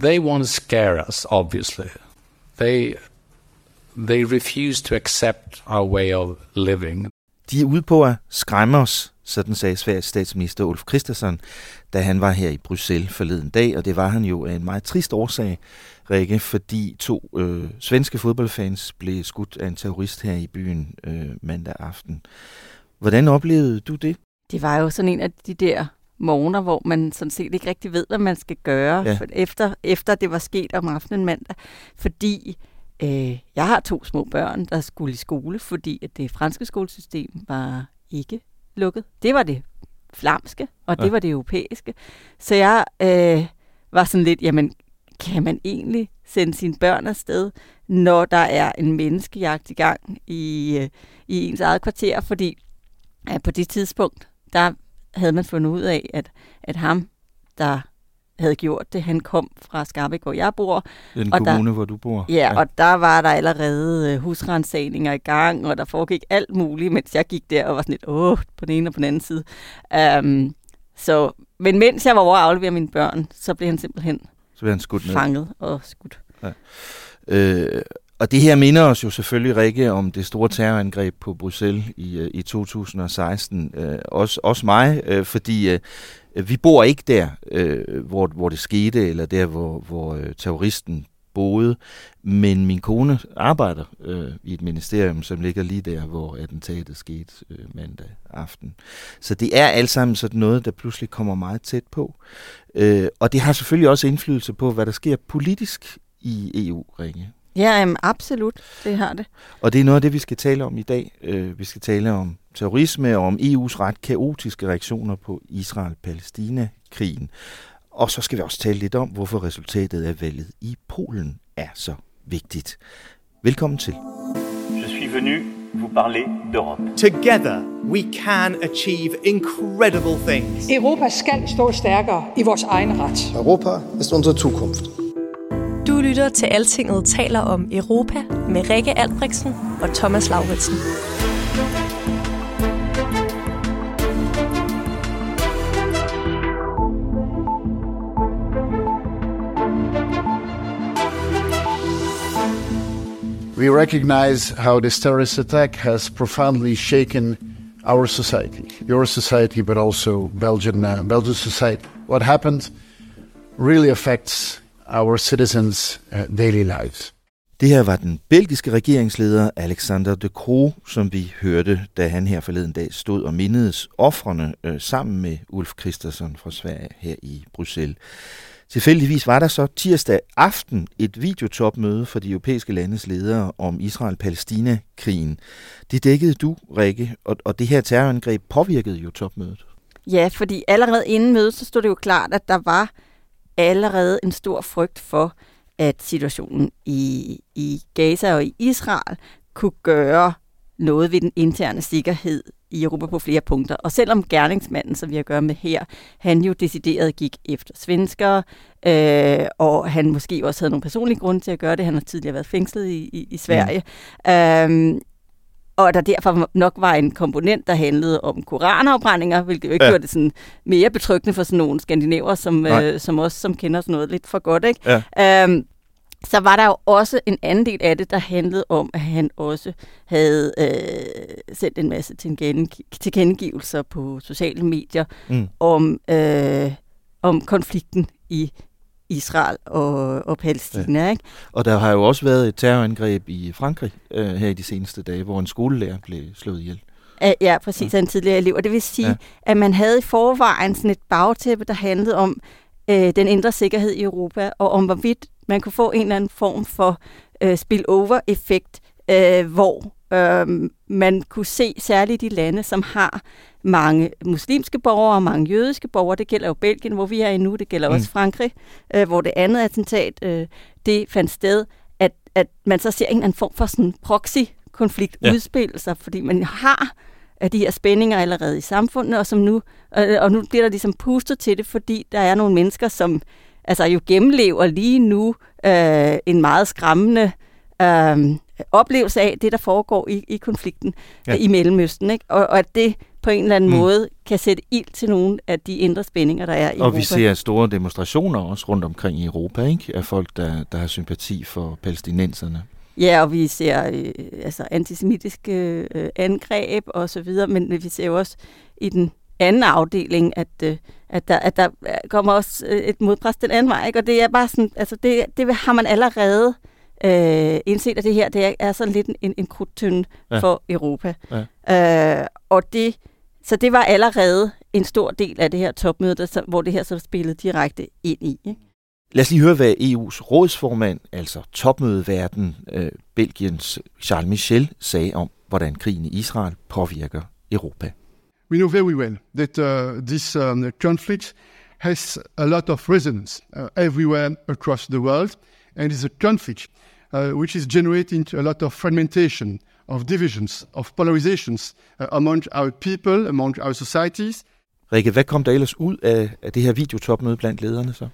They want to scare us, obviously. They they refuse to accept our way of living. De er ude på at skræmme os, sådan sagde Sveriges statsminister Ulf Christensen, da han var her i Bruxelles forleden dag, og det var han jo af en meget trist årsag, Rikke, fordi to øh, svenske fodboldfans blev skudt af en terrorist her i byen øh, mandag aften. Hvordan oplevede du det? Det var jo sådan en af de der morgener, hvor man sådan set ikke rigtig ved, hvad man skal gøre, Ja. ja. efter, efter det var sket om aftenen mandag. Fordi øh, jeg har to små børn, der skulle i skole, fordi at det franske skolesystem var ikke lukket. Det var det flamske, og det Ja. var det europæiske. Så jeg øh, var sådan lidt, jamen, kan man egentlig sende sine børn afsted, når der er en menneskejagt i gang i, øh, i ens eget kvarter? Fordi at på det tidspunkt, der havde man fundet ud af, at, at ham, der havde gjort det, han kom fra Skarbæk, hvor jeg bor. Den Og der- kommune, hvor du bor? Ja, ja, og der var der allerede øh, husrensagninger i gang, og der foregik alt muligt, mens jeg gik der og var sådan lidt, åh, på den ene og på den anden side. Um, så, men mens jeg var over at aflevere mine børn, så blev han simpelthen Så blev han skudt ned. fanget og skudt. Øh, og det her minder os jo selvfølgelig, Rikke, om det store terrorangreb på Bruxelles i, øh, i 2016. Øh, også, også mig, øh, fordi øh, vi bor ikke der, øh, hvor, hvor det skete, eller der, hvor, hvor øh, terroristen boede. Men min kone arbejder øh, i et ministerium, som ligger lige der, hvor attentatet skete øh, mandag aften. Så det er alt sammen sådan noget, der pludselig kommer meget tæt på. Øh, og det har selvfølgelig også indflydelse på, hvad der sker politisk i EU-ringe. Ja, jamen, absolut, det har det. Og det er noget af det, vi skal tale om i dag. Øh, vi skal tale om terrorisme og om EU's ret kaotiske reaktioner på Israel-Palæstina-krigen. Og så skal vi også tale lidt om, hvorfor resultatet af valget i Polen er så vigtigt. Velkommen til. Je suis venu vous parler d'Europe. Together, we can achieve incredible things. Europa skal stå stærkere i vores egen ret. Europa ist unsere Zukunft. Du lytter til Altinget taler om Europa med Rikke Albrechtsen og Thomas Lauritsen. We recognize how this terrorist attack has profoundly shaken our society, your society, but also Belgian uh, Belgian society. What happened really affects our citizens' uh, daily lives. Det her var den belgiske regeringsleder Alexander de Croo, som vi hørte, da han her forleden dag stod og mindedes offrene øh, sammen med Ulf Christensen fra Sverige her i Bruxelles. Tilfældigvis var der så tirsdag aften et videotopmøde for de europæiske landes ledere om Israel-Palæstina-krigen. Det dækkede du, Rikke, og, og det her terrorangreb påvirkede jo topmødet. Ja, fordi allerede inden mødet, så stod det jo klart, at der var allerede en stor frygt for, at situationen i, i Gaza og i Israel kunne gøre noget ved den interne sikkerhed i Europa på flere punkter. Og selvom gerningsmanden, som vi har at gøre med her, han jo decideret gik efter svenskere, øh, og han måske også havde nogle personlige grunde til at gøre det. Han har tidligere været fængslet i, i, i Sverige. Mm. Øhm, og der derfor nok var en komponent, der handlede om koranafbrændinger, hvilket jo ikke Ja. gjorde det sådan mere betryggende for sådan nogle skandinaver, som, Nej. øh, som os, som kender sådan noget lidt for godt. Ikke? Ja. Øhm, så var der jo også en anden del af det, der handlede om, at han også havde øh, sendt en masse tilkendegiv- tilkendegivelser på sociale medier Mm. om, øh, om konflikten i Israel og, og Palæstina. Ja. Ikke? Og der har jo også været et terrorangreb i Frankrig øh, her i de seneste dage, hvor en skolelærer blev slået ihjel. Ja, præcis, af en tidligere elev. Og det vil sige, ja. at man havde i forvejen sådan et bagtæppe, der handlede om øh, den indre sikkerhed i Europa, og om hvorvidt man kunne få en eller anden form for øh, spillover-effekt, øh, hvor øh, man kunne se særligt de lande, som har mange muslimske borgere og mange jødiske borgere. Det gælder jo Belgien, hvor vi er i nu. Det gælder mm. også Frankrig, øh, hvor det andet attentat, øh, det fandt sted, at, at man så ser en eller anden form for sådan proxy-konflikt ja. udspille sig, fordi man har af de her spændinger allerede i samfundet, og, som nu, øh, og nu bliver der ligesom pustet til det, fordi der er nogle mennesker, som altså jo gennemlever lige nu øh, en meget skræmmende øh, oplevelse af det, der foregår i, i konflikten ja. i Mellemøsten. Ikke? Og, og at det på en eller anden mm. måde kan sætte ild til nogle af de indre spændinger, der er i og Europa. Og vi ser store demonstrationer også rundt omkring i Europa, ikke? af folk, der, der har sympati for palæstinenserne. Ja, og vi ser øh, altså antisemitiske øh, angreb og så videre, men vi ser jo også i den anden afdeling, at, øh, at, der, at der kommer også øh, et modpres den anden vej. Ikke? Og det er bare sådan, altså det, det har man allerede øh, indset, at det her det er sådan lidt en, en krudtønde ja. for Europa. Ja. Øh, og det, så det var allerede en stor del af det her topmøde, der, hvor det her så spillede direkte ind i. Ikke? Lad os lige høre, hvad EU's rådsformand, altså topmødeverden, øh, Belgiens Charles Michel, sagde om, hvordan krigen i Israel påvirker Europa. We know very well that uh, this um, conflict has a lot of resonance uh, everywhere across the world, and it's a conflict uh, which is generating a lot of fragmentation, of divisions, of polarizations uh, among our people, among our societies. Rikke, hvad kom der ellers ud af, af det her videotopmøde blandt lederne så?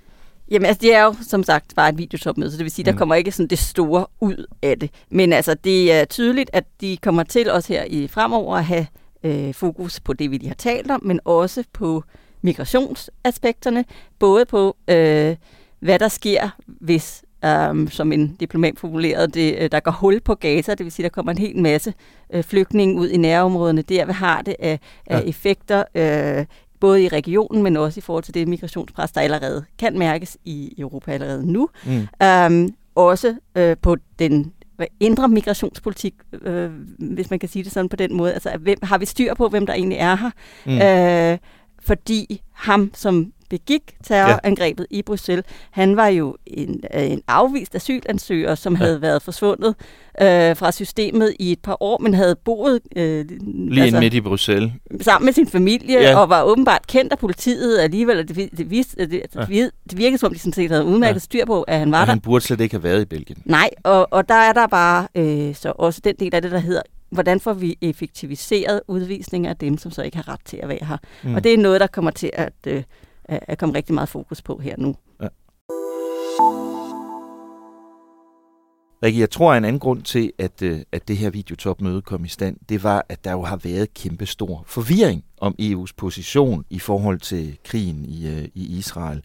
Jamen altså, det er jo som sagt bare et videotopmøde, så det vil sige, mm. der kommer ikke sådan det store ud af det. Men altså, det er tydeligt, at de kommer til os her i fremover at have øh, fokus på det, vi lige har talt om, men også på migrationsaspekterne, både på, øh, hvad der sker, hvis um, som en diplomat formulerede det, øh, der går hul på Gaza, det vil sige, der kommer en hel masse øh, flygtninge ud i nærområderne der. Hvad har det af, af ja. effekter, øh, både i regionen, men også i forhold til det migrationspres, der allerede kan mærkes i Europa allerede nu. Mm. Um, også øh, på den indre migrationspolitik, øh, hvis man kan sige det sådan på den måde. Altså, hvem, har vi styr på, hvem der egentlig er her? Mm. Øh, fordi ham, som begik terrorangrebet ja. i Bruxelles, han var jo en, en afvist asylansøger, som ja. havde været forsvundet øh, fra systemet i et par år, men havde boet... Øh, Lige altså, midt i Bruxelles. Sammen med sin familie, ja. og var åbenbart kendt af politiet alligevel. Det, det, viste, det, ja. det virkede som om, de sådan set havde udmærket ja. styr på, at han var og der. han burde slet ikke have været i Belgien. Nej, og, og der er der bare øh, så også den del af det, der hedder hvordan får vi effektiviseret udvisning af dem, som så ikke har ret til at være her. Mm. Og det er noget, der kommer til at, øh, er kommet rigtig meget fokus på her nu. Ja. Rikke, jeg tror, at en anden grund til, at, øh, at det her videotopmøde kom i stand, det var, at der jo har været kæmpe stor forvirring om EU's position i forhold til krigen i, øh, i Israel.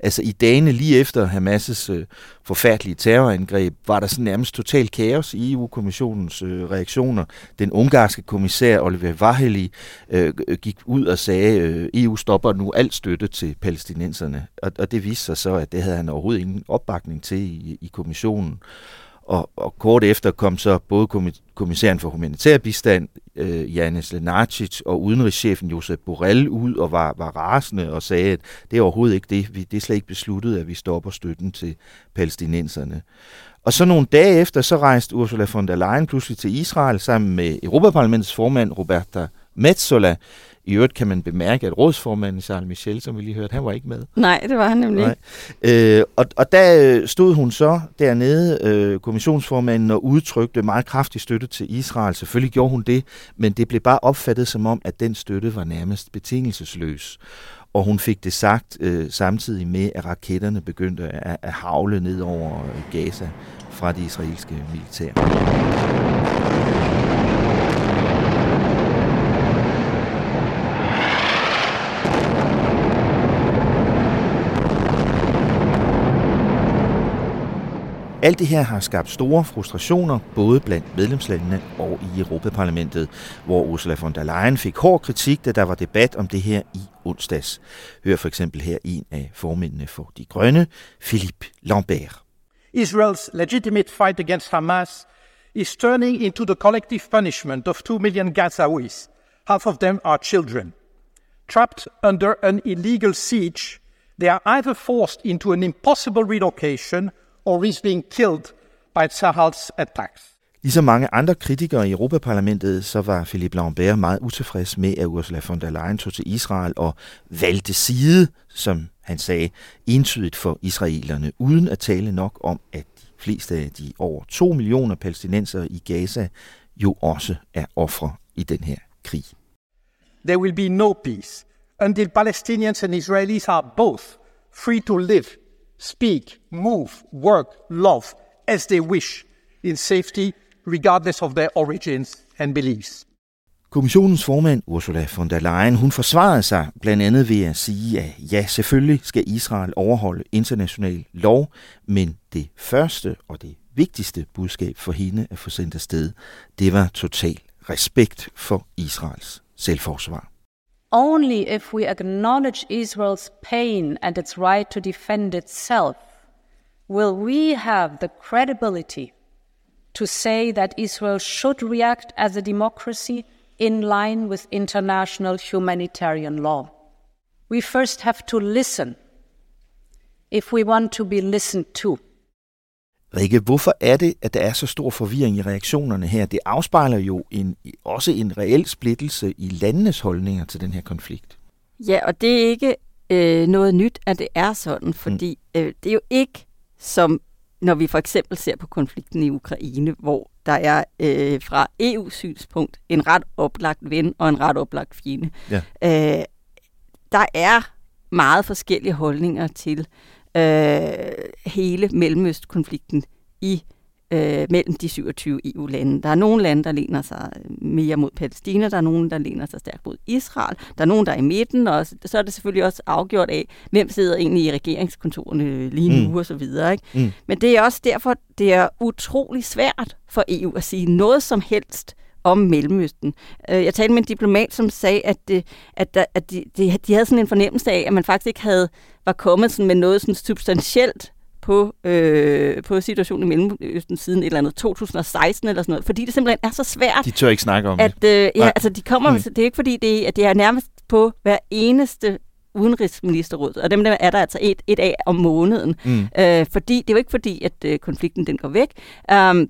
Altså i dagene lige efter Hamas' øh, forfærdelige terrorangreb, var der sådan nærmest total kaos i EU-kommissionens øh, reaktioner. Den ungarske kommissær Oliver Vaheli øh, gik ud og sagde, at øh, EU stopper nu alt støtte til palæstinenserne. Og, og det viste sig så, at det havde han overhovedet ingen opbakning til i, i kommissionen. Og, og kort efter kom så både kommissæren for humanitær bistand, øh, Janis Lenarcic, og udenrigschefen Josep Borrell ud og var, var rasende og sagde, at det er overhovedet ikke det. Vi, det er slet ikke besluttet, at vi stopper støtten til palæstinenserne. Og så nogle dage efter, så rejste Ursula von der Leyen pludselig til Israel sammen med Europaparlamentets formand Roberta Metsola, i øvrigt kan man bemærke, at rådsformanden Charles Michel, som vi lige hørte, han var ikke med. Nej, det var han nemlig ikke. Øh, og, og der øh, stod hun så dernede, øh, kommissionsformanden, og udtrykte meget kraftig støtte til Israel. Selvfølgelig gjorde hun det, men det blev bare opfattet som om, at den støtte var nærmest betingelsesløs. Og hun fik det sagt øh, samtidig med, at raketterne begyndte at, at havle ned over Gaza fra det israelske militær. Alt det her har skabt store frustrationer, både blandt medlemslandene og i Europaparlamentet, hvor Ursula von der Leyen fik hård kritik, da der var debat om det her i onsdags. Hør for eksempel her en af formændene for De Grønne, Philippe Lambert. Israel's legitimate fight against Hamas is turning into the collective punishment of 2 million Gazawis. Half of them are children. Trapped under an illegal siege, they are either forced into an impossible relocation – or is being killed by Sahal's attacks. Ligesom mange andre kritikere i Europaparlamentet, så var Philippe Lambert meget utilfreds med, at Ursula von der Leyen tog til Israel og valgte side, som han sagde, entydigt for israelerne, uden at tale nok om, at de fleste af de over 2 millioner palæstinenser i Gaza jo også er ofre i den her krig. There will be no peace until Palestinians and Israelis are both free to live, speak, move, work, love as they wish in safety regardless of their origins and beliefs. Kommissionens formand Ursula von der Leyen, hun forsvarede sig blandt andet ved at sige, at ja, selvfølgelig skal Israel overholde international lov, men det første og det vigtigste budskab for hende at få sendt afsted, det var total respekt for Israels selvforsvar. Only if we acknowledge Israel's pain and its right to defend itself will we have the credibility to say that Israel should react as a democracy in line with international humanitarian law. We first have to listen if we want to be listened to. Rikke, hvorfor er det, at der er så stor forvirring i reaktionerne her? Det afspejler jo en, også en reel splittelse i landenes holdninger til den her konflikt. Ja, og det er ikke øh, noget nyt, at det er sådan, fordi mm. øh, det er jo ikke som når vi for eksempel ser på konflikten i Ukraine, hvor der er øh, fra EU-synspunkt en ret oplagt ven og en ret oplagt fjende. Ja. Øh, der er meget forskellige holdninger til øh, hele Mellemøstkonflikten i øh, mellem de 27 EU-lande. Der er nogle lande, der læner sig mere mod Palæstina, der er nogle, der læner sig stærkt mod Israel, der er nogle, der er i midten, og så er det selvfølgelig også afgjort af, hvem sidder egentlig i regeringskontorene lige nu mm. og så videre. Ikke? Mm. Men det er også derfor, det er utrolig svært for EU at sige noget som helst om Mellemøsten. Øh, jeg talte med en diplomat, som sagde, at, det, at, der, at de, de, de havde sådan en fornemmelse af, at man faktisk ikke havde var kommet sådan med noget sådan substantielt på, øh, på situationen i Mellemøsten siden et eller andet 2016 eller sådan noget, fordi det simpelthen er så svært. De tør ikke snakke om at, det. Øh, ja, altså de kommer, mm. det er ikke fordi, det, at det er nærmest på hver eneste udenrigsministerråd, og dem der er der altså et, et af om måneden. Mm. Øh, fordi, det er jo ikke fordi, at øh, konflikten den går væk. Um,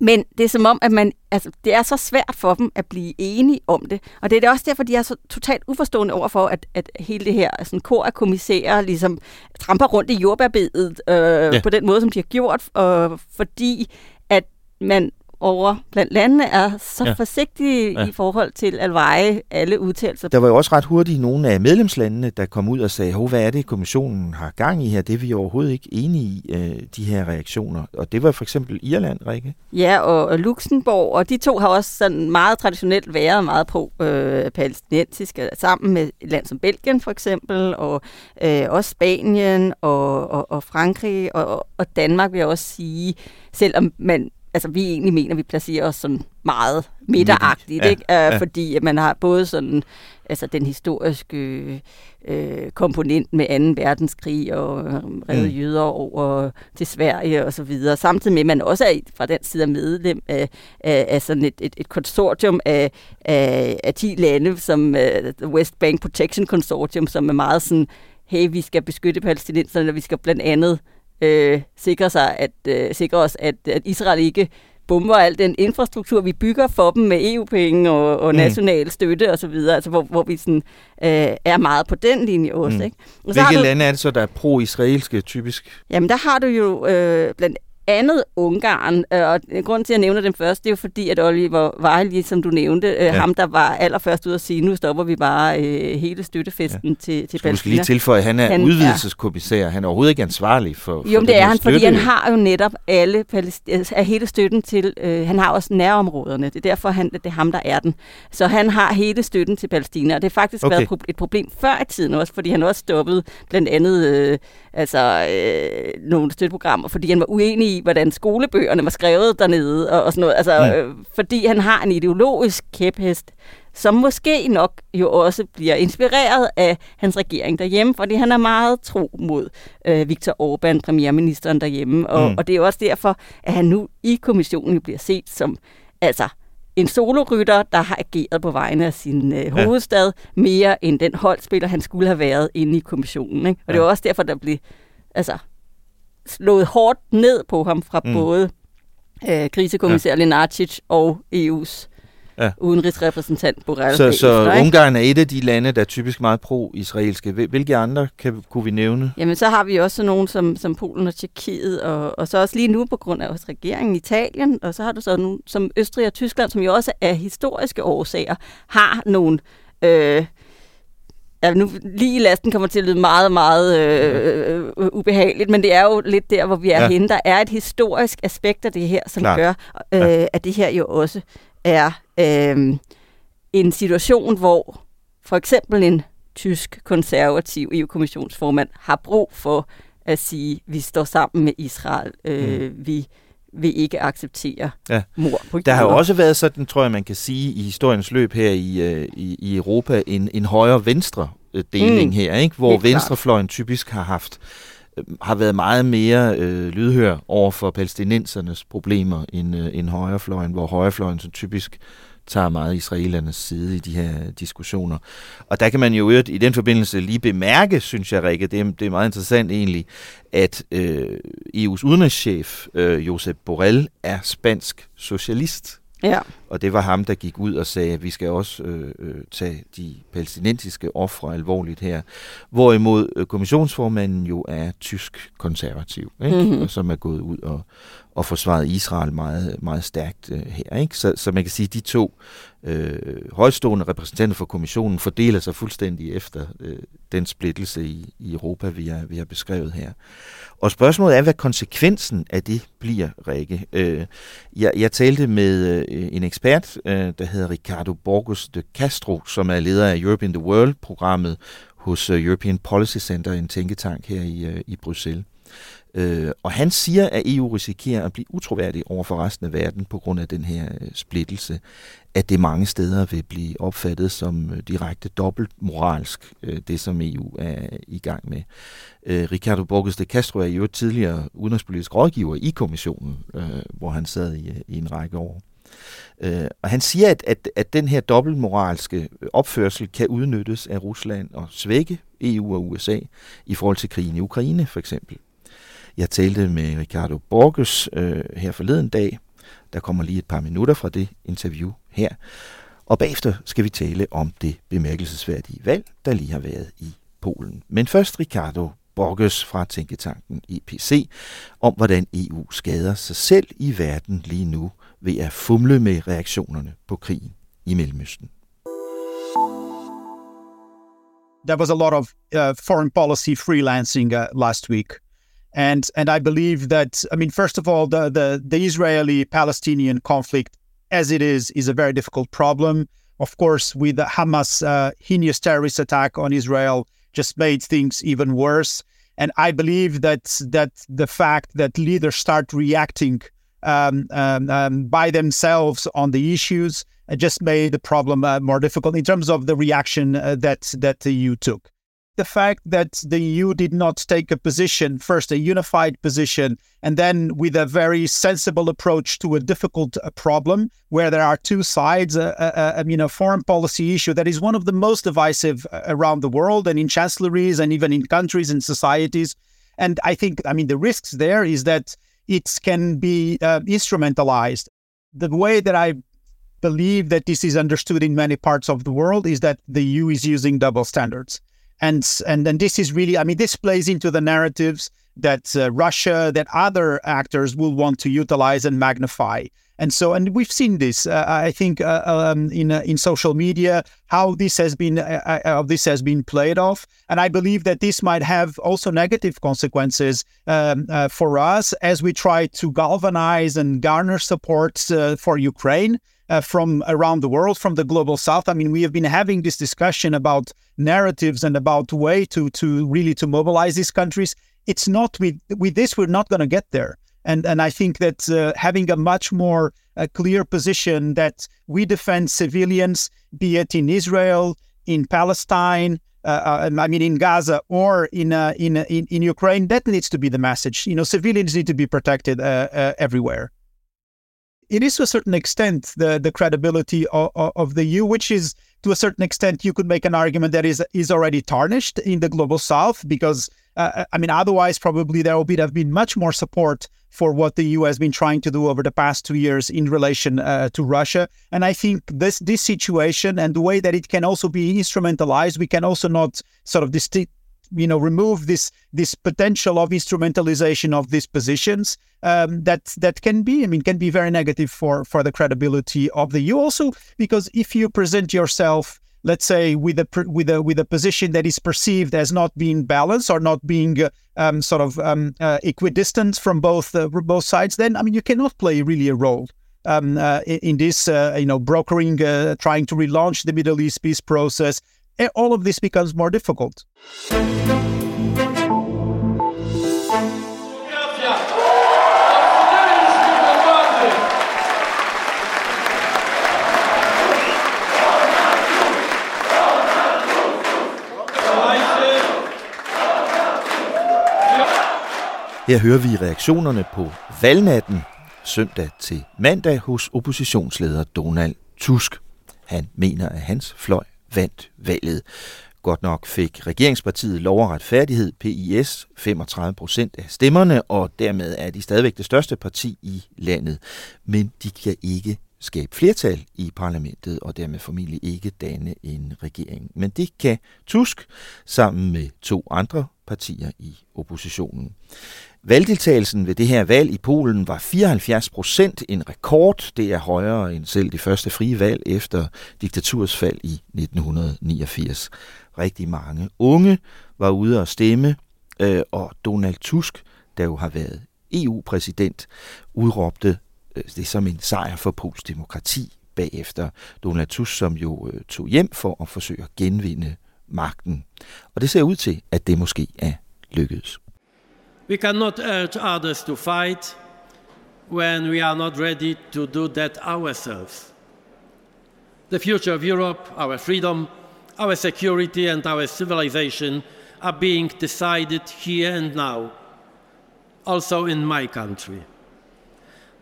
men det er som om, at man, altså, det er så svært for dem at blive enige om det. Og det er også derfor, de er så totalt uforstående over for, at, at hele det her sådan, kor af kommissærer ligesom tramper rundt i jordbærbedet øh, ja. på den måde, som de har gjort. Og fordi at man over blandt landene er så ja. forsigtige ja. i forhold til at veje alle udtalelser. Der var jo også ret hurtigt nogle af medlemslandene, der kom ud og sagde, hvad er det, kommissionen har gang i her? Det er vi overhovedet ikke enige i, øh, de her reaktioner. Og det var for eksempel Irland, Rikke. Ja, og Luxembourg, og de to har også sådan meget traditionelt været meget på øh, palæstinensiske, sammen med et land som Belgien for eksempel, og øh, også Spanien og, og, og Frankrig og, og Danmark vil jeg også sige, selvom man altså vi egentlig mener, at vi placerer os sådan meget midteragtigt, ja, ikke? Uh, ja. fordi man har både sådan altså den historiske øh, komponent med 2. verdenskrig og øh, redde mm. jøder over til Sverige og så videre, samtidig med at man også er fra den side medlem af, af, af sådan et, et, et konsortium af, af, af 10 lande, som uh, West Bank Protection Consortium, som er meget sådan, hey, vi skal beskytte palæstinenserne, og vi skal blandt andet øh, sikre, sig, at, øh, sikre os, at, at Israel ikke bomber al den infrastruktur, vi bygger for dem med EU-penge og, og mm. national støtte osv., altså hvor, hvor vi sådan, øh, er meget på den linje også. Mm. Ikke? Og så Hvilke du, lande er det så, der er pro-israelske typisk? Jamen der har du jo øh, blandt andet Ungarn, øh, og grund til, at jeg nævner dem først, det er jo fordi, at Oliver Vejli, som du nævnte, øh, ja. ham, der var allerførst ud at sige, nu stopper vi bare øh, hele støttefesten ja. til, til Palæstina. Skal lige tilføje, at han er han, udvidelseskommissær. Ja. Han er overhovedet ikke ansvarlig for, for Jo, det er han, støtte. fordi han har jo netop alle, af hele støtten til, øh, han har også nærområderne. Det er derfor, han, det er ham, der er den. Så han har hele støtten til Palæstina, og det har faktisk okay. været et problem før i tiden også, fordi han også stoppet blandt andet øh, altså, øh, nogle støtteprogrammer, fordi han var uenig i, hvordan skolebøgerne var skrevet dernede og, og sådan noget. Altså, ja. øh, fordi han har en ideologisk kæphest, som måske nok jo også bliver inspireret af hans regering derhjemme, fordi han er meget tro mod øh, Viktor Orbán, premierministeren derhjemme. Og, mm. og det er også derfor, at han nu i kommissionen bliver set som altså en solorytter, der har ageret på vegne af sin øh, hovedstad, ja. mere end den holdspiller, han skulle have været inde i kommissionen. Ikke? Og ja. det var også derfor, der blev altså, slået hårdt ned på ham fra mm. både øh, krisekommissær ja. Lenarcic og EU's ja. udenrigsrepræsentant Borrell. Så, så Ungarn er et af de lande, der er typisk meget pro-israelske. Hvilke andre kan, kunne vi nævne? Jamen, så har vi også nogen som, som Polen og Tjekkiet, og, og så også lige nu på grund af også regeringen i Italien, og så har du så nogen som Østrig og Tyskland, som jo også af historiske årsager har nogle... Øh, Ja, nu lige i lasten kommer til at lyde meget, meget øh, øh, ubehageligt, men det er jo lidt der, hvor vi er ja. henne. Der er et historisk aspekt af det her, som Klart. gør, øh, ja. at det her jo også er øh, en situation, hvor for eksempel en tysk konservativ EU-kommissionsformand har brug for at sige, vi står sammen med Israel. Øh, mm. Vi vil ikke acceptere ja. mor på Der har jo også været sådan, tror jeg, man kan sige, i historiens løb her i, øh, i, i Europa, en, en højre-venstre deling mm. her, ikke? hvor Helt venstrefløjen klart. typisk har haft øh, har været meget mere øh, lydhør over for palæstinensernes problemer end, øh, end højrefløjen, hvor højrefløjen så typisk tager meget israelernes side i de her diskussioner. Og der kan man jo i den forbindelse lige bemærke, synes jeg, Rikke, det er, det er meget interessant egentlig, at øh, EU's udenrigschef, øh, Josep Borrell, er spansk socialist. Ja. Og det var ham, der gik ud og sagde, at vi skal også øh, øh, tage de palæstinensiske ofre alvorligt her. Hvorimod øh, kommissionsformanden jo er tysk konservativ, ikke? Mm-hmm. Og som er gået ud og, og forsvaret Israel meget, meget stærkt øh, her. Ikke? Så, så man kan sige, at de to øh, højstående repræsentanter for kommissionen fordeler sig fuldstændig efter øh, den splittelse i, i Europa, vi har, vi har beskrevet her. Og spørgsmålet er, hvad konsekvensen af det bliver, Rikke. Øh, jeg, jeg talte med øh, en ekspert, øh, der hedder Ricardo Borges de Castro, som er leder af Europe in the World-programmet hos øh, European Policy Center, en tænketank her i, øh, i Bruxelles. Øh, og han siger, at EU risikerer at blive utroværdig over for resten af verden på grund af den her øh, splittelse. At det mange steder vil blive opfattet som øh, direkte dobbelt moralsk, øh, det som EU er i gang med. Øh, Ricardo Borges de Castro er jo tidligere udenrigspolitisk rådgiver i kommissionen, øh, hvor han sad i, øh, i en række år. Øh, og han siger, at, at, at den her dobbeltmoralske øh, opførsel kan udnyttes af Rusland og svække EU og USA i forhold til krigen i Ukraine for eksempel. Jeg talte med Ricardo Borges øh, her forleden dag. Der kommer lige et par minutter fra det interview her. Og bagefter skal vi tale om det bemærkelsesværdige valg, der lige har været i Polen. Men først Ricardo Borges fra Tænketanken EPC om, hvordan EU skader sig selv i verden lige nu ved at fumle med reaktionerne på krigen i Mellemøsten. There was a lot of uh, foreign policy freelancing uh, last week. And and I believe that I mean, first of all, the the, the Israeli Palestinian conflict as it is is a very difficult problem. Of course, with the Hamas uh, heinous terrorist attack on Israel, just made things even worse. And I believe that that the fact that leaders start reacting um, um, um, by themselves on the issues uh, just made the problem uh, more difficult in terms of the reaction uh, that that the EU took the fact that the EU did not take a position, first a unified position, and then with a very sensible approach to a difficult uh, problem where there are two sides, I mean, a foreign policy issue that is one of the most divisive uh, around the world and in chancelleries and even in countries and societies. And I think, I mean, the risks there is that it can be uh, instrumentalized. The way that I believe that this is understood in many parts of the world is that the EU is using double standards and and and this is really, I mean, this plays into the narratives that uh, Russia, that other actors will want to utilize and magnify. And so, and we've seen this. Uh, I think uh, um, in uh, in social media how this has been uh, uh, this has been played off, and I believe that this might have also negative consequences um, for us as we try to galvanize and garner support for Ukraine uh, from around the world, from the global south. I mean, we have been having this discussion about narratives and about way to to really to mobilize these countries. It's not with with this we're not going to get there. And and I think that uh, having a much more uh, clear position that we defend civilians, be it in Israel, in Palestine, uh, uh, I mean, in Gaza or in, uh, in, in in Ukraine, that needs to be the message. You know, civilians need to be protected uh, uh, everywhere it is to a certain extent the the credibility of, of, the EU, which is to a certain extent you could make an argument that is is already tarnished in the global South because Uh, I mean, otherwise, probably there would have been much more support for what the EU has been trying to do over the past two years in relation uh, to Russia. And I think this this situation and the way that it can also be instrumentalized, we can also not sort of distinct you know remove this this potential of instrumentalization of these positions um, that that can be I mean can be very negative for for the credibility of the EU also because if you present yourself let's say with a with a with a position that is perceived as not being balanced or not being uh, um, sort of um, uh, equidistant from both uh, both sides then I mean you cannot play really a role um, uh, in, in, this uh, you know brokering uh, trying to relaunch the Middle East peace process all of this becomes more difficult. Her hører vi reaktionerne på valgnatten søndag til mandag hos oppositionsleder Donald Tusk. Han mener, at hans fløj vandt valget. Godt nok fik regeringspartiet lov og retfærdighed, PIS, 35 procent af stemmerne, og dermed er de stadigvæk det største parti i landet. Men de kan ikke skabe flertal i parlamentet, og dermed formentlig ikke danne en regering. Men det kan Tusk sammen med to andre partier i oppositionen. Valgdeltagelsen ved det her valg i Polen var 74 procent, en rekord. Det er højere end selv det første frie valg efter diktaturets fald i 1989. Rigtig mange unge var ude at stemme, øh, og Donald Tusk, der jo har været EU-præsident, udråbte øh, det som en sejr for Pols demokrati bagefter. Donald Tusk, som jo øh, tog hjem for at forsøge at genvinde magten. Og det ser ud til, at det måske er lykkedes. We cannot urge others to fight when we are not ready to do that ourselves. The future of Europe, our freedom, our security, and our civilization are being decided here and now, also in my country.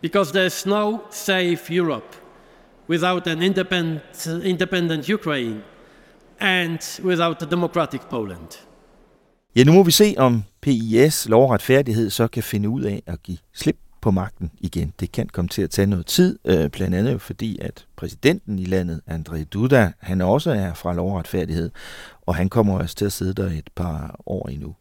Because there's no safe Europe without an independent, independent Ukraine and without a democratic Poland. Ja, nu må vi se, om PIS, lov og retfærdighed, så kan finde ud af at give slip på magten igen. Det kan komme til at tage noget tid, øh, blandt andet fordi, at præsidenten i landet, André Duda, han også er fra lov og retfærdighed, og han kommer også altså til at sidde der et par år endnu.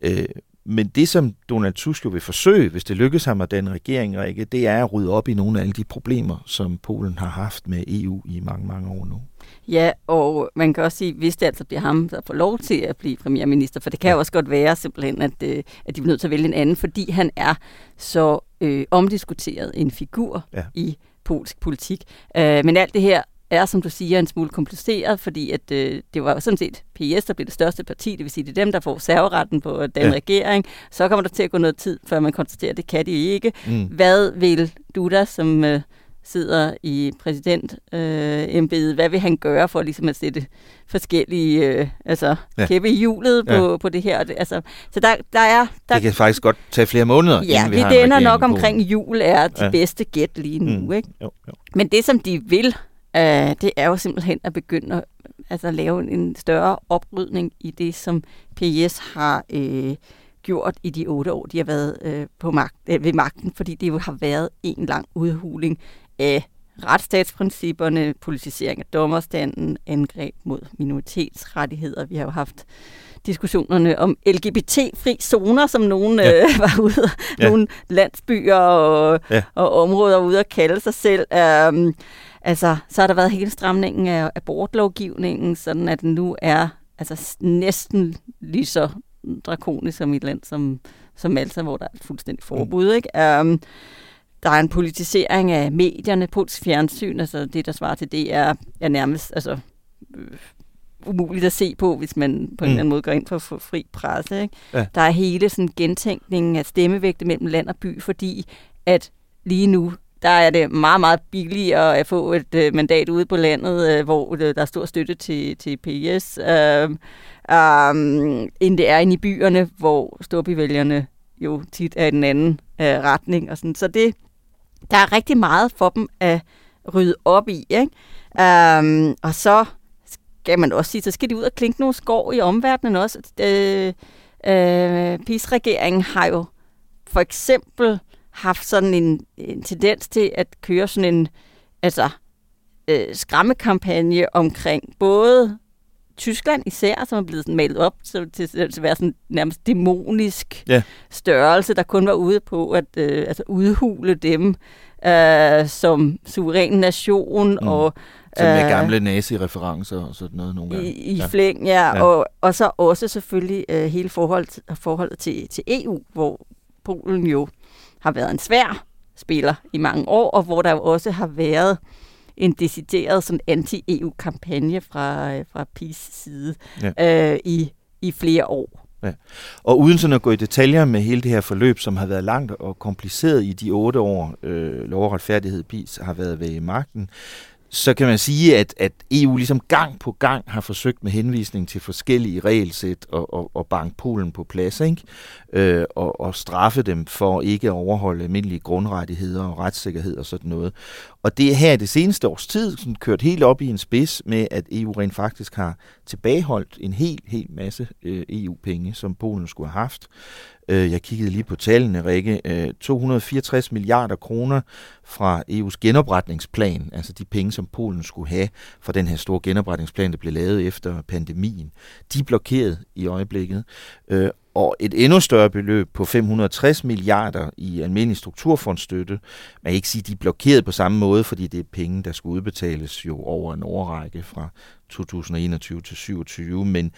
Øh, men det, som Donald Tusk jo vil forsøge, hvis det lykkes ham at den regering, Rikke, det er at rydde op i nogle af alle de problemer, som Polen har haft med EU i mange, mange år nu. Ja, og man kan også sige, hvis det altså bliver ham, der får lov til at blive premierminister, for det kan jo også godt være simpelthen, at, øh, at de bliver nødt til at vælge en anden, fordi han er så øh, omdiskuteret en figur ja. i polsk politik. Øh, men alt det her er, som du siger, en smule kompliceret, fordi at, øh, det var sådan set PS, der blev det største parti, det vil sige, det er dem, der får serveretten på den ja. regering. Så kommer der til at gå noget tid, før man konstaterer, at det kan de ikke. Mm. Hvad vil du der som... Øh, sidder i præsident øh, hvad vil han gøre for ligesom at sætte forskellige øh, altså, ja. kæppe i hjulet på, ja. på det her? Altså, så der, der er... Der, det kan faktisk godt tage flere måneder, Ja, vi det ender nok omkring jul er de ja. bedste gæt lige nu. Mm. Ikke? Jo, jo. Men det, som de vil, øh, det er jo simpelthen at begynde at altså, lave en større oprydning i det, som PS har... Øh, gjort i de otte år, de har været øh, på magt, øh, ved magten, fordi det jo har været en lang udhuling af retsstatsprincipperne, politisering af dommerstanden, angreb mod minoritetsrettigheder. Vi har jo haft diskussionerne om LGBT-fri zoner, som nogen ja. øh, var ude, ja. nogle landsbyer og, ja. og områder ude at kalde sig selv. Um, altså, så har der været hele stramningen af abortlovgivningen, sådan at den nu er altså, næsten lige så drakonisk som i et land som, som Malta, hvor der er et fuldstændig forbud. Mm. Ikke? Um, der er en politisering af medierne, polsk fjernsyn, altså det, der svarer til det, er, er nærmest altså, øh, umuligt at se på, hvis man på en mm. eller anden måde går ind for, for fri presse. Ikke? Ja. Der er hele sådan gentænkningen af stemmevægte mellem land og by, fordi at lige nu, der er det meget, meget billigere at få et øh, mandat ude på landet, øh, hvor øh, der er stor støtte til, til PS, øh, øh, end det er inde i byerne, hvor storbyvælgerne jo tit er i den anden øh, retning. Og sådan. Så det, der er rigtig meget for dem at rydde op i. Ikke? Øh, og så skal man også sige, så skal de ud og klinke nogle skår i omverdenen også. Øh, Øh, PiS-regeringen har jo for eksempel haft sådan en, en tendens til at køre sådan en altså, øh, skræmmekampagne omkring både Tyskland især, som er blevet sådan malet op til, til, til at være sådan nærmest dæmonisk Ja. størrelse, der kun var ude på at øh, altså udhule dem øh, som suveræn nation Mm. og Som med øh, gamle nazi-referencer og sådan noget nogle gange. i, i ja. flæng, ja, Ja. ja. Og, og så også selvfølgelig øh, hele forhold, forholdet til, til EU, hvor Polen jo har været en svær spiller i mange år, og hvor der jo også har været en decideret sådan anti-EU-kampagne fra, øh, fra PiS side Ja. øh, i, i flere år. Ja. Og uden sådan at gå i detaljer med hele det her forløb, som har været langt og kompliceret i de otte år, øh, lov og retfærdighed PiS har været ved magten, så kan man sige, at, at EU ligesom gang på gang har forsøgt med henvisning til forskellige regelsæt og, og, og banke Polen på plads, ikke? Øh, og, og straffe dem for ikke at overholde almindelige grundrettigheder og retssikkerhed og sådan noget. Og det er her det seneste års tid sådan kørt helt op i en spids med, at EU rent faktisk har tilbageholdt en hel, hel masse øh, EU-penge, som Polen skulle have haft. Øh, jeg kiggede lige på tallene, Rikke. Øh, 264 milliarder kroner fra EU's genopretningsplan, altså de penge, som Polen skulle have fra den her store genopretningsplan, der blev lavet efter pandemien, de er blokeret i øjeblikket. Øh, og et endnu større beløb på 560 milliarder i almindelig strukturfondsstøtte. Man kan ikke sige, at de er blokeret på samme måde, fordi det er penge, der skal udbetales jo over en årrække fra 2021 til 2027, men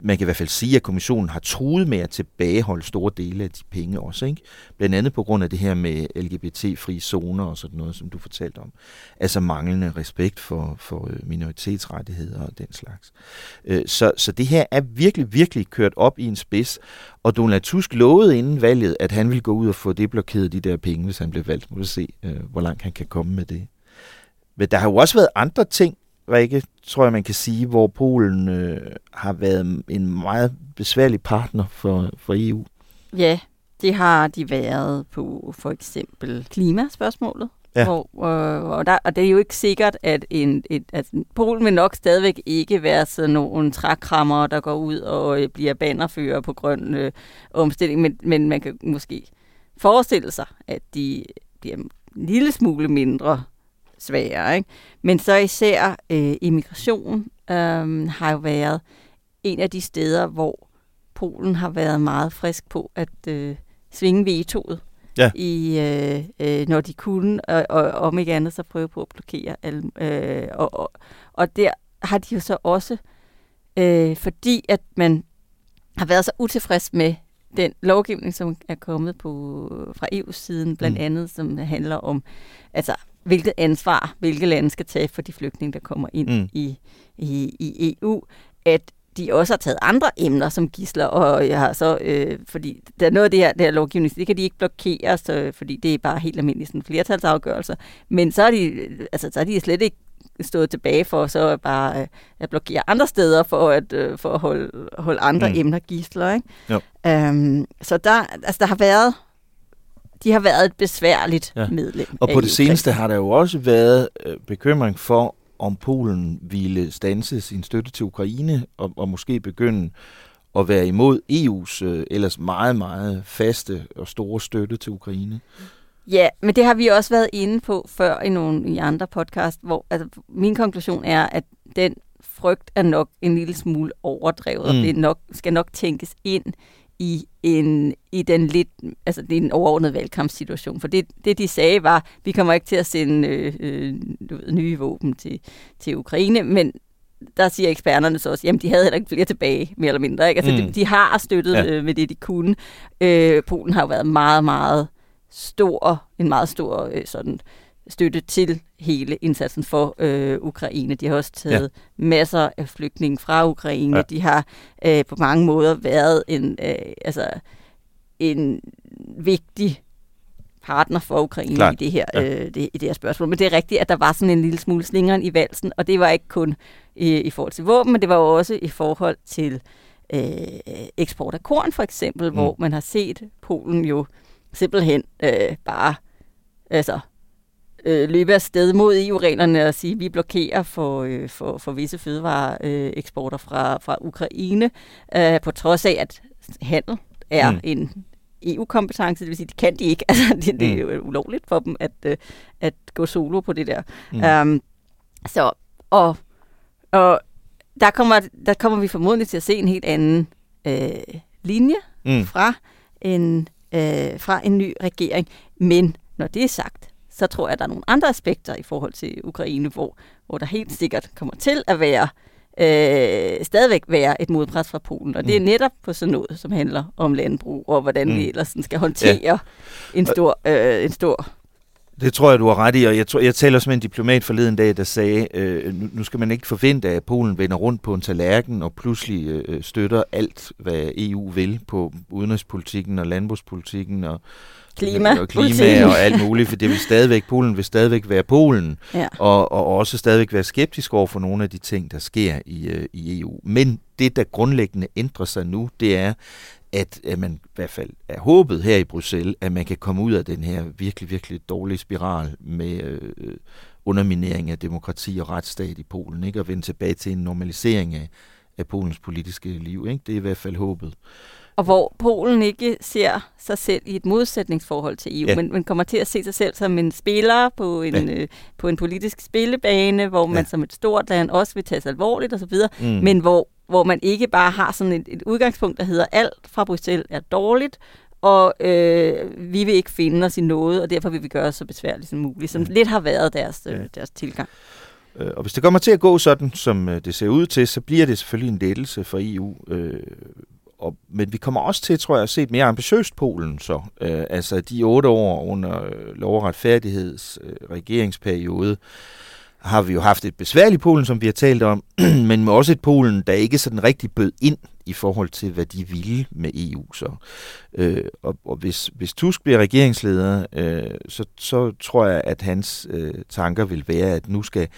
man kan i hvert fald sige, at kommissionen har truet med at tilbageholde store dele af de penge også. Ikke? Blandt andet på grund af det her med LGBT-fri zoner og sådan noget, som du fortalte om. Altså manglende respekt for, for øh, minoritetsrettigheder og den slags. Øh, så, så det her er virkelig, virkelig kørt op i en spids. Og Donald Tusk lovede inden valget, at han ville gå ud og få det blokeret, de der penge, hvis han blev valgt. Må vi se, øh, hvor langt han kan komme med det. Men der har jo også været andre ting, Rikke, tror jeg, man kan sige, hvor Polen øh, har været en meget besværlig partner for, for EU. Ja, det har de været på for eksempel klimaspørgsmålet. Ja. Hvor, øh, og, der, og det er jo ikke sikkert, at en, et, altså, Polen vil nok stadigvæk ikke være sådan nogle trækrammer, der går ud og øh, bliver bannerfører på grøn øh, omstilling, men, men man kan måske forestille sig, at de bliver en lille smule mindre svære. Ikke? Men så især øh, immigration øh, har jo været en af de steder, hvor Polen har været meget frisk på at øh, svinge vetoet, Ja. i, øh, øh, når de kunne, og, og om ikke andet så prøve på at blokere. Alle, øh, og, og, og der har de jo så også, øh, fordi at man har været så utilfreds med den lovgivning, som er kommet på fra EU-siden, blandt Mm. andet, som handler om, altså, hvilket ansvar, hvilke lande skal tage for de flygtninge, der kommer ind Mm. i, i, i EU, at de også har taget andre emner som gisler, og jeg har så, øh, fordi der er noget af det her, det her lovgivning, det kan de ikke blokere, så, fordi det er bare helt almindeligt sådan flertalsafgørelser, men så er de, altså, så er de slet ikke stået tilbage for så bare øh, at blokere andre steder for at, øh, for at holde, holde andre mm. emner gisler. Ikke? Jo. Øhm, så der, altså, der har været de har været et besværligt Ja. medlem. Og på det seneste har der jo også været øh, bekymring for, om Polen ville stanse sin støtte til Ukraine, og, og måske begynde at være imod EU's øh, ellers meget, meget faste og store støtte til Ukraine. Ja, men det har vi også været inde på før i nogle i andre podcast, hvor altså, min konklusion er, at den frygt er nok en lille smule overdrevet, mm. og det nok, skal nok tænkes ind i en i den lidt altså det er en overordnet valgkampssituation. For det, det de sagde var, vi kommer ikke til at sende øh, øh, nye våben til, til Ukraine, men der siger eksperterne så også, jamen de havde heller ikke flere tilbage, mere eller mindre. Ikke? Altså, Mm. de, de har støttet ja. øh, med det, de kunne. Øh, Polen har jo været meget, meget stor, en meget stor øh, sådan støtte til hele indsatsen for øh, Ukraine. De har også taget ja. masser af flygtninge fra Ukraine. Ja. De har øh, på mange måder været en, øh, altså, en vigtig partner for Ukraine Klart. i det, her, Ja. øh, det, i det her spørgsmål. Men det er rigtigt, at der var sådan en lille smule slingeren i valsen, og det var ikke kun i, i forhold til våben, men det var også i forhold til øh, eksport af korn for eksempel, mm. hvor man har set Polen jo simpelthen øh, bare altså, øh, løbe afsted mod EU-reglerne og sige, at vi blokerer for, øh, for, for visse fødevareeksporter fra, fra Ukraine, øh, på trods af, at handel er Mm. mm. en EU-kompetence, det vil sige, det kan de ikke. Altså, det, det er jo ulovligt for dem at, øh, at gå solo på det der. Mm. Mm. Um, så, og, og der, kommer, der kommer vi formodentlig til at se en helt anden øh, linje Mm. mm. fra, en, øh, fra en ny regering. Men når det er sagt, så tror jeg, at der er nogle andre aspekter i forhold til Ukraine, hvor, hvor der helt sikkert kommer til at være øh, stadigvæk være et modpres fra Polen. Og det er Mm. netop på sådan noget, som handler om landbrug, og hvordan Mm. mm. vi ellers sådan skal håndtere Ja. ja. en, stor, øh, en stor Det tror jeg, du har ret i, og jeg, tror, jeg taler også med en diplomat forleden dag, der sagde, øh, nu, nu skal man ikke forvente, at Polen vender rundt på en tallerken og pludselig øh, støtter alt, hvad EU vil på udenrigspolitikken og landbrugspolitikken og Klima- og, klima politikken. og alt muligt, for det vil stadigvæk, Polen vil stadigvæk være Polen, Ja. og, og også stadigvæk være skeptisk over for nogle af de ting, der sker i, øh, i EU. Men det, der grundlæggende ændrer sig nu, det er, at, at man i hvert fald er håbet her i Bruxelles, at man kan komme ud af den her virkelig, virkelig dårlige spiral med øh, underminering af demokrati og retsstat i Polen, ikke? og vende tilbage til en normalisering af, af Polens politiske liv. Ikke? Det er i hvert fald håbet. Og hvor Polen ikke ser sig selv i et modsætningsforhold til EU, Ja. men, men kommer til at se sig selv som en spiller på en, Ja. øh, på en politisk spillebane, hvor man Ja. som et stort land også vil tages alvorligt osv., Mm. mm. men hvor, hvor man ikke bare har sådan et, et udgangspunkt, der hedder, alt fra Bruxelles er dårligt, og øh, vi vil ikke finde os i noget, og derfor vil vi gøre os så besværligt som muligt, som lidt har været deres, øh, deres tilgang. Øh, Og hvis det kommer til at gå sådan, som øh, det ser ud til, så bliver det selvfølgelig en lettelse for EU. Øh, og, men vi kommer også til, tror jeg, at se et mere ambitiøst Polen så. Øh, altså de otte år under øh, lov- og retfærdigheds øh, regeringsperiode, har vi jo haft et besværligt Polen, som vi har talt om, men med også et Polen, der ikke sådan rigtig bød ind i forhold til, hvad de ville med EU. Så. Øh, og og hvis, hvis Tusk bliver regeringsleder, øh, så, så tror jeg, at hans øh, tanker vil være, at nu skal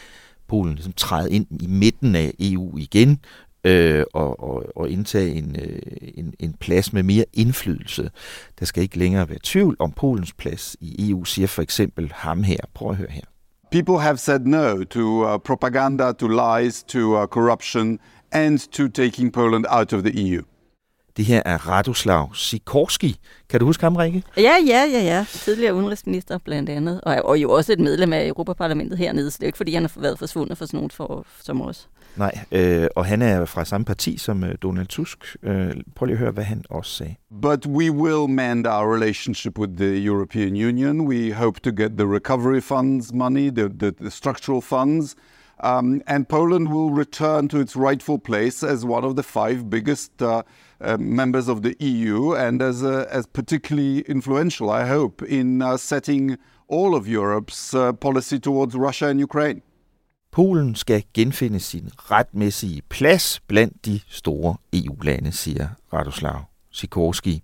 Polen ligesom træde ind i midten af EU igen, øh, og, og, og indtage en, øh, en, en plads med mere indflydelse. Der skal ikke længere være tvivl om Polens plads i EU, siger for eksempel ham her. Prøv at høre her. People have said no to uh, propaganda, to lies, to uh, corruption, and to taking Poland out of the EU. Det her er Radoslav Sikorski. Kan du huske ham, Rikke? Ja, ja, ja, ja. Tidligere udenrigsminister blandt andet, og, og jo også et medlem af Europaparlamentet hernede, så det er jo ikke, fordi han har været forsvundet for sådan nogen for, som os. Nej, øh, og han er fra samme parti som øh, Donald Tusk. Øh, prøv lige at høre, hvad han også sagde. But we will mend our relationship with the European Union. We hope to get the recovery funds money, the, the, the structural funds, um, and Poland will return to its rightful place as one of the five biggest uh, uh, members of the EU and as, uh, as particularly influential, I hope, in uh, setting all of Europe's uh, policy towards Russia and Ukraine. Polen skal genfinde sin retmæssige plads blandt de store EU-lande, siger Radoslav Sikorski.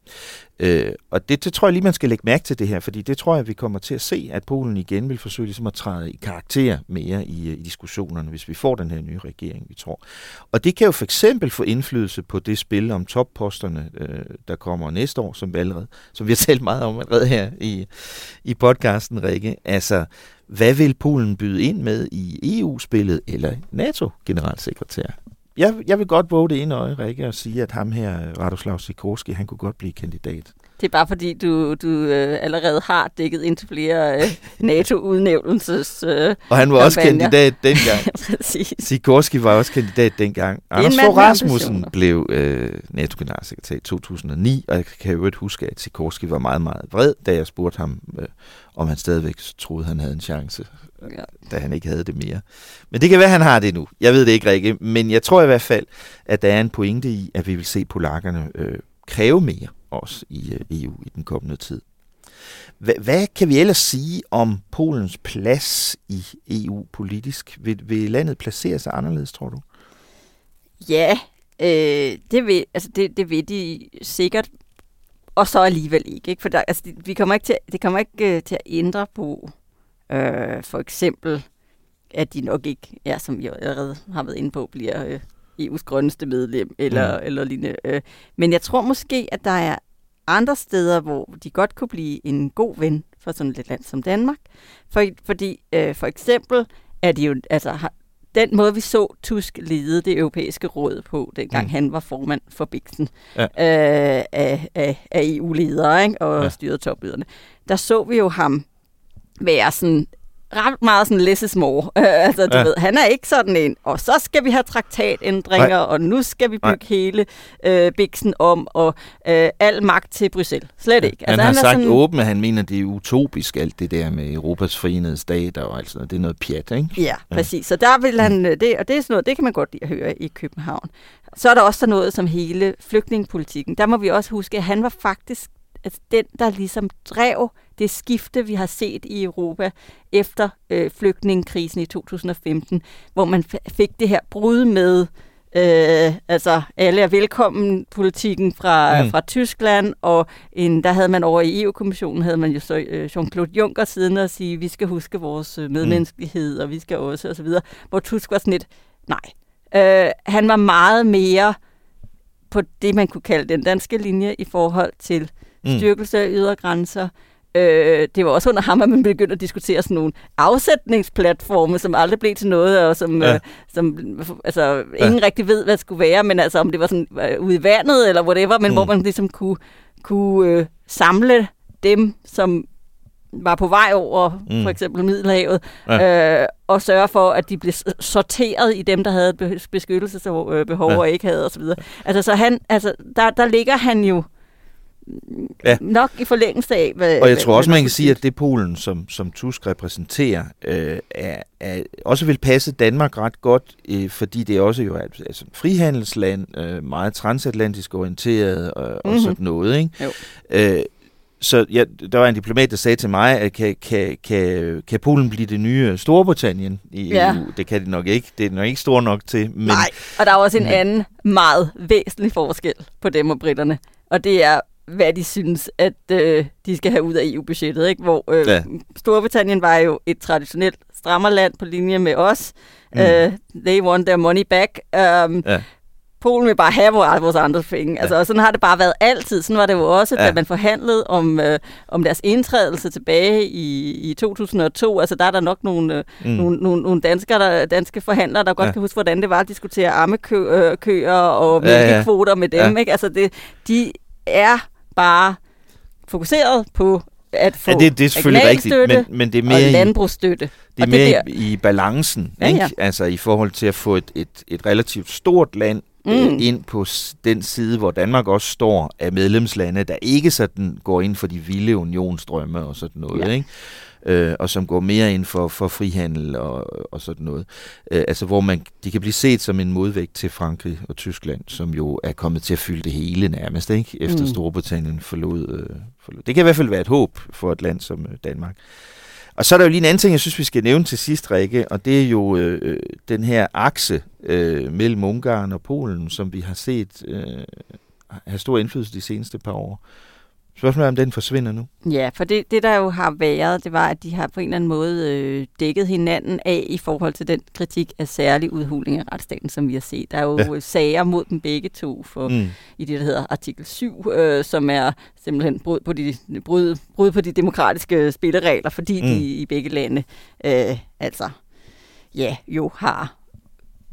Øh, og det, det tror jeg lige, man skal lægge mærke til det her, fordi det tror jeg, vi kommer til at se, at Polen igen vil forsøge ligesom at træde i karakter mere i, øh, i diskussionerne, hvis vi får den her nye regering, vi tror. Og det kan jo for eksempel få indflydelse på det spil om topposterne, øh, der kommer næste år, som vi allerede, som vi har talt meget om allerede her i, i podcasten, Rikke. Altså, hvad vil Polen byde ind med i EU-spillet eller NATO-generalsekretær? Jeg, jeg vil godt våge det ene øje, Rikke, og sige, at ham her, Radoslav Sikorski, han kunne godt blive kandidat. Det er bare fordi, du, du øh, allerede har dækket ind til flere øh, NATO-udnævnelses øh, Og han var også kampagner. kandidat dengang. Præcis. Sikorski var også kandidat dengang. er en Anders Fogh Rasmussen blev øh, NATO-generalsekretær i 2009, og jeg kan jo øvrigt huske, at Sikorski var meget, meget vred, da jeg spurgte ham, øh, om han stadigvæk troede, han havde en chance, Ja. da han ikke havde det mere. Men det kan være, at han har det nu. Jeg ved det ikke, Rikke, men jeg tror i hvert fald, at der er en pointe i, at vi vil se polakkerne øh, kræve mere også i øh, EU i den kommende tid. Hvad, hvad kan vi ellers sige om Polens plads i EU politisk? Vil, vil landet placere sig anderledes, tror du? Ja, øh, det, vil, altså det, det vil de sikkert, og så alligevel ikke. ikke? For der, altså, det, vi kommer ikke til, det kommer ikke øh, til at ændre på, øh, for eksempel, at de nok ikke, ja, som vi allerede har været inde på, bliver øh, EU's grønneste medlem, eller, Mm. eller lignende. Øh. Men jeg tror måske, at der er andre steder, hvor de godt kunne blive en god ven for sådan et land som Danmark. For, fordi øh, for eksempel er de jo, altså, har, den måde, vi så Tusk lede det europæiske råd på, dengang Mm. han var formand for Bixen Ja. øh, af, af, af EU-ledere og ja. styrede toplederne, der så vi jo ham være sådan ret meget sådan less is more. Øh, altså, du Ja. ja. ved, han er ikke sådan en, og så skal vi have traktatændringer, Nej. og nu skal vi Nej. bygge hele øh, Bixen om, og øh, al magt til Bruxelles. Slet ikke. Altså, han har er sagt sådan, åbent, at han mener, det er utopisk, alt det der med Europas forenede stater og alt sådan noget. Det er noget pjat, ikke? Ja, præcis. Så der vil han, øh, det, og det er sådan noget, det kan man godt lide at høre i København. Så er der også sådan noget som hele flygtningepolitikken. Der må vi også huske, at han var faktisk altså den, der ligesom drev det skifte, vi har set i Europa efter øh, flygtningekrisen i 2015, hvor man fik det her brud med øh, altså alle er velkommen politikken fra, Mm. mm. fra Tyskland, og en, der havde man over i EU-kommissionen, havde man jo så øh, Jean-Claude Juncker siden og sige, vi skal huske vores øh, medmenneskelighed, og vi skal også, og så videre, hvor Tusk var sådan lidt, nej. Øh, han var meget mere på det, man kunne kalde den danske linje i forhold til Mm. styrkelse af ydre grænser. Øh, det var også under ham, at man begyndte at diskutere sådan nogle afsætningsplatforme, som aldrig blev til noget, og som, Ja. øh, som altså, ingen ja. rigtig ved, hvad det skulle være, men altså om det var sådan øh, ude i vandet eller whatever, men Mm. hvor man ligesom kunne, kunne øh, samle dem, som var på vej over Mm. for eksempel Middelhavet, Ja. øh, og sørge for, at de blev sorteret i dem, der havde beskyttelsesbehov Ja. ja. og ikke havde osv. Altså, så han, altså, der, der ligger han jo Ja. nok i forlængelse af, hvad, Og jeg hvad- tror også, hvad man kan sige, at det Polen, som, som Tusk repræsenterer, øh, er, er, også vil passe Danmark ret godt, øh, fordi det også jo er et altså, frihandelsland, øh, meget transatlantisk orienteret øh, og Mhm. sådan noget. Ikke? Jo. Øh, så ja, der var en diplomat, der sagde til mig, at kan, kan, kan, kan Polen blive det nye Storbritannien i Ja. EU? Det kan det nok ikke. Det er nok ikke stor nok til. Men, Nej, og der er også en men- anden meget væsentlig forskel på dem og britterne. Og det er, hvad de synes, at øh, de skal have ud af EU-budgettet. Ikke? Hvor øh, Ja. ja. Storbritannien var jo et traditionelt strammerland på linje med os. Mm. Uh, they want their money back. Um, Ja. Polen vil bare have vores, andre penge. Altså, og sådan har det bare været altid. Sådan var det jo også, Ja. da man forhandlede om, øh, om deres indtrædelse tilbage i, i 2002. Altså, der er der nok nogle, øh, Mm. nogle, nogle, nogle danskere, der, danske forhandlere, der godt Ja. ja. kan huske, hvordan det var at diskutere ammekøer øh, køer og Ja, ja. mælkekvoter med dem. Ja. Ja. Ikke? Altså, det, de er bare fokuseret på at få Ja, det, det er selvfølgelig rigtigt, men, men det er og mere i, landbrugsstøtte. det er Og mere bliver- i, i balancen, Ja, ikke? ja. altså i forhold til at få et, et, et relativt stort land mm. øh, Mm. ind på den side, hvor Danmark også står af medlemslande, der ikke sådan går ind for de vilde unionsdrømme og sådan noget, Ja. ikke? Øh, og som går mere ind for, for frihandel og, og sådan noget. Øh, altså hvor man, de kan blive set som en modvægt til Frankrig og Tyskland, som jo er kommet til at fylde det hele nærmest, ikke? efter Mm. Storbritannien forlod, øh, forlod. Det kan i hvert fald være et håb for et land som øh, Danmark. Og så er der jo lige en anden ting, jeg synes, vi skal nævne til sidst, Rikke, og det er jo øh, øh, den her akse øh, mellem Ungarn og Polen, som vi har set øh, have stor indflydelse de seneste par år. Spørgsmålet er, om den forsvinder nu. Ja, for det, det der jo har været, det var, at de har på en eller anden måde øh, dækket hinanden af i forhold til den kritik af særlig udhuling af retsstaten, som vi har set. Der er jo Ja. ja. sager mod dem begge to for, Mm. i det, der hedder artikel 7, øh, som er simpelthen brud på, de, brud, brud på de demokratiske spilleregler, fordi mm. de i begge lande øh, altså ja, jo har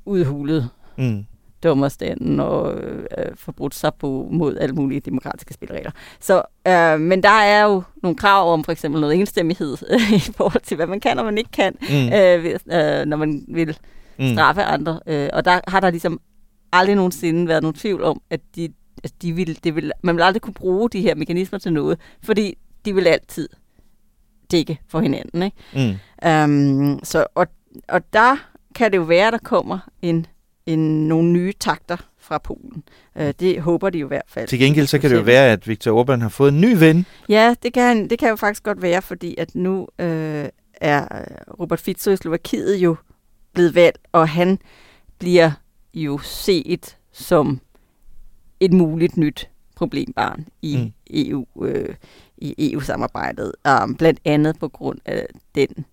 udhulet Mm. Dommerstanden og øh, forbrudt sig på mod alle mulige demokratiske spilleregler. Så, øh, men der er jo nogle krav om for eksempel noget enstemmighed i forhold til, hvad man kan og man ikke kan, Mm. øh, øh, når man vil Mm. straffe andre. Øh, og der har der ligesom aldrig nogensinde været nogen tvivl om, at de, at de vil, det vil, man vil aldrig kunne bruge de her mekanismer til noget, fordi de vil altid dække for hinanden. Ikke? Mm. Um, så, og, og der kan det jo være, der kommer en, en, nogle nye takter fra Polen. Uh, det håber de jo i hvert fald. Til gengæld så kan det jo være, at Viktor Orbán har fået en ny ven. Ja, det kan, det kan jo faktisk godt være, fordi at nu øh, er Robert Fico i Slovakiet jo blevet valgt, og han bliver jo set som et muligt nyt problembarn i Mm. mm. EU øh, i EU-samarbejdet, um, blandt andet på grund af den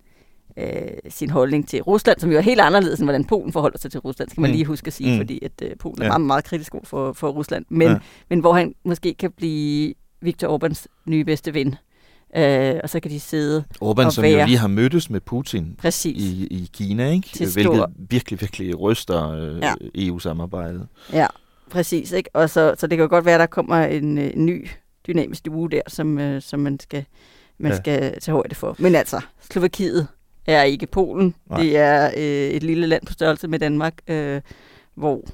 øh, sin holdning til Rusland, som jo er helt anderledes end hvordan Polen forholder sig til Rusland, skal man Mm. lige huske at sige, Mm. fordi at øh, Polen er Ja. meget, meget kritisk over for, for Rusland, men, Ja. men hvor han måske kan blive Viktor Orbáns nye bedste ven Øh, og så kan de sidde Orbán, og som være jo lige har mødtes med Putin Præcis. i, i Kina, ikke? Til hvilket stor- virkelig, virkelig ryster øh, Ja. EU-samarbejdet. Ja, præcis. Ikke? Og så, så det kan jo godt være, at der kommer en, øh, en ny dynamisk uge der, som, øh, som man, skal, man ja. skal tage højde for. Men altså, Slovakiet er ikke Polen. Nej. Det er øh, et lille land på størrelse med Danmark, øh, hvor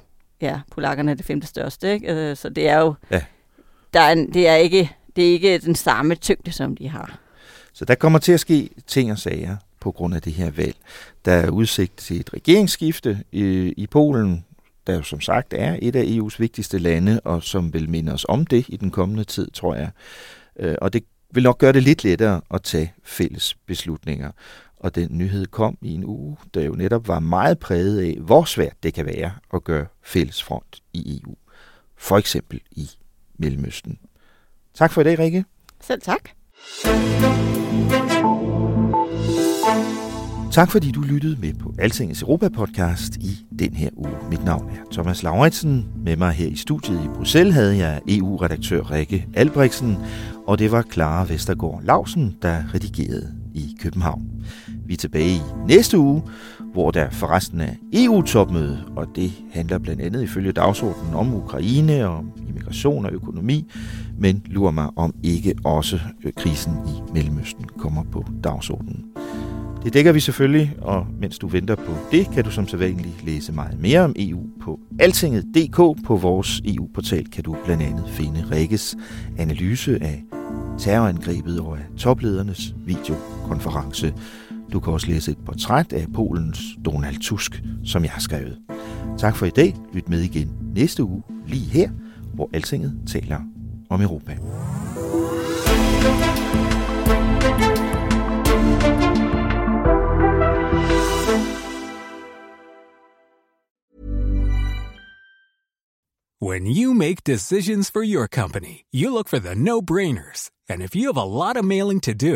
ja, polakkerne er det femte største. Ikke? Øh, så det er jo... Ja. Der er en, det, er ikke, det er ikke den samme tyngde, som de har. Så der kommer til at ske ting og sager på grund af det her valg. Der er udsigt til et regeringsskifte i, i Polen, der jo som sagt er et af EU's vigtigste lande, og som vil minde os om det i den kommende tid, tror jeg. Øh, Og det vil nok gøre det lidt lettere at tage fælles beslutninger. Og den nyhed kom i en uge, der jo netop var meget præget af, hvor svært det kan være at gøre fælles front i EU. For eksempel i Mellemøsten. Tak for i dag, Rikke. Selv tak. Tak fordi du lyttede med på Altingets Europa-podcast i den her uge. Mit navn er Thomas Lauritsen. Med mig her i studiet i Bruxelles havde jeg EU-redaktør Rikke Albrechtsen, og det var Clara Vestergaard Lausen, der redigerede i København. Vi er tilbage i næste uge, hvor der forresten er EU-topmøde, og det handler blandt andet ifølge dagsordenen om Ukraine, om immigration og økonomi, men lurer mig om ikke også øh, krisen i Mellemøsten kommer på dagsordenen. Det dækker vi selvfølgelig, og mens du venter på det, kan du som sædvanligt læse meget mere om EU på altinget.dk. På vores EU-portal kan du blandt andet finde Rikkes analyse af terrorangrebet og af topledernes videokonference. Du kan også læse et portræt af Polens Donald Tusk, som jeg har skrevet. Tak for i dag. Lyt med igen næste uge, lige her, hvor Altinget taler om Europa. When you make decisions for your company, you look for the no brainers. And if you have a lot of mailing to do,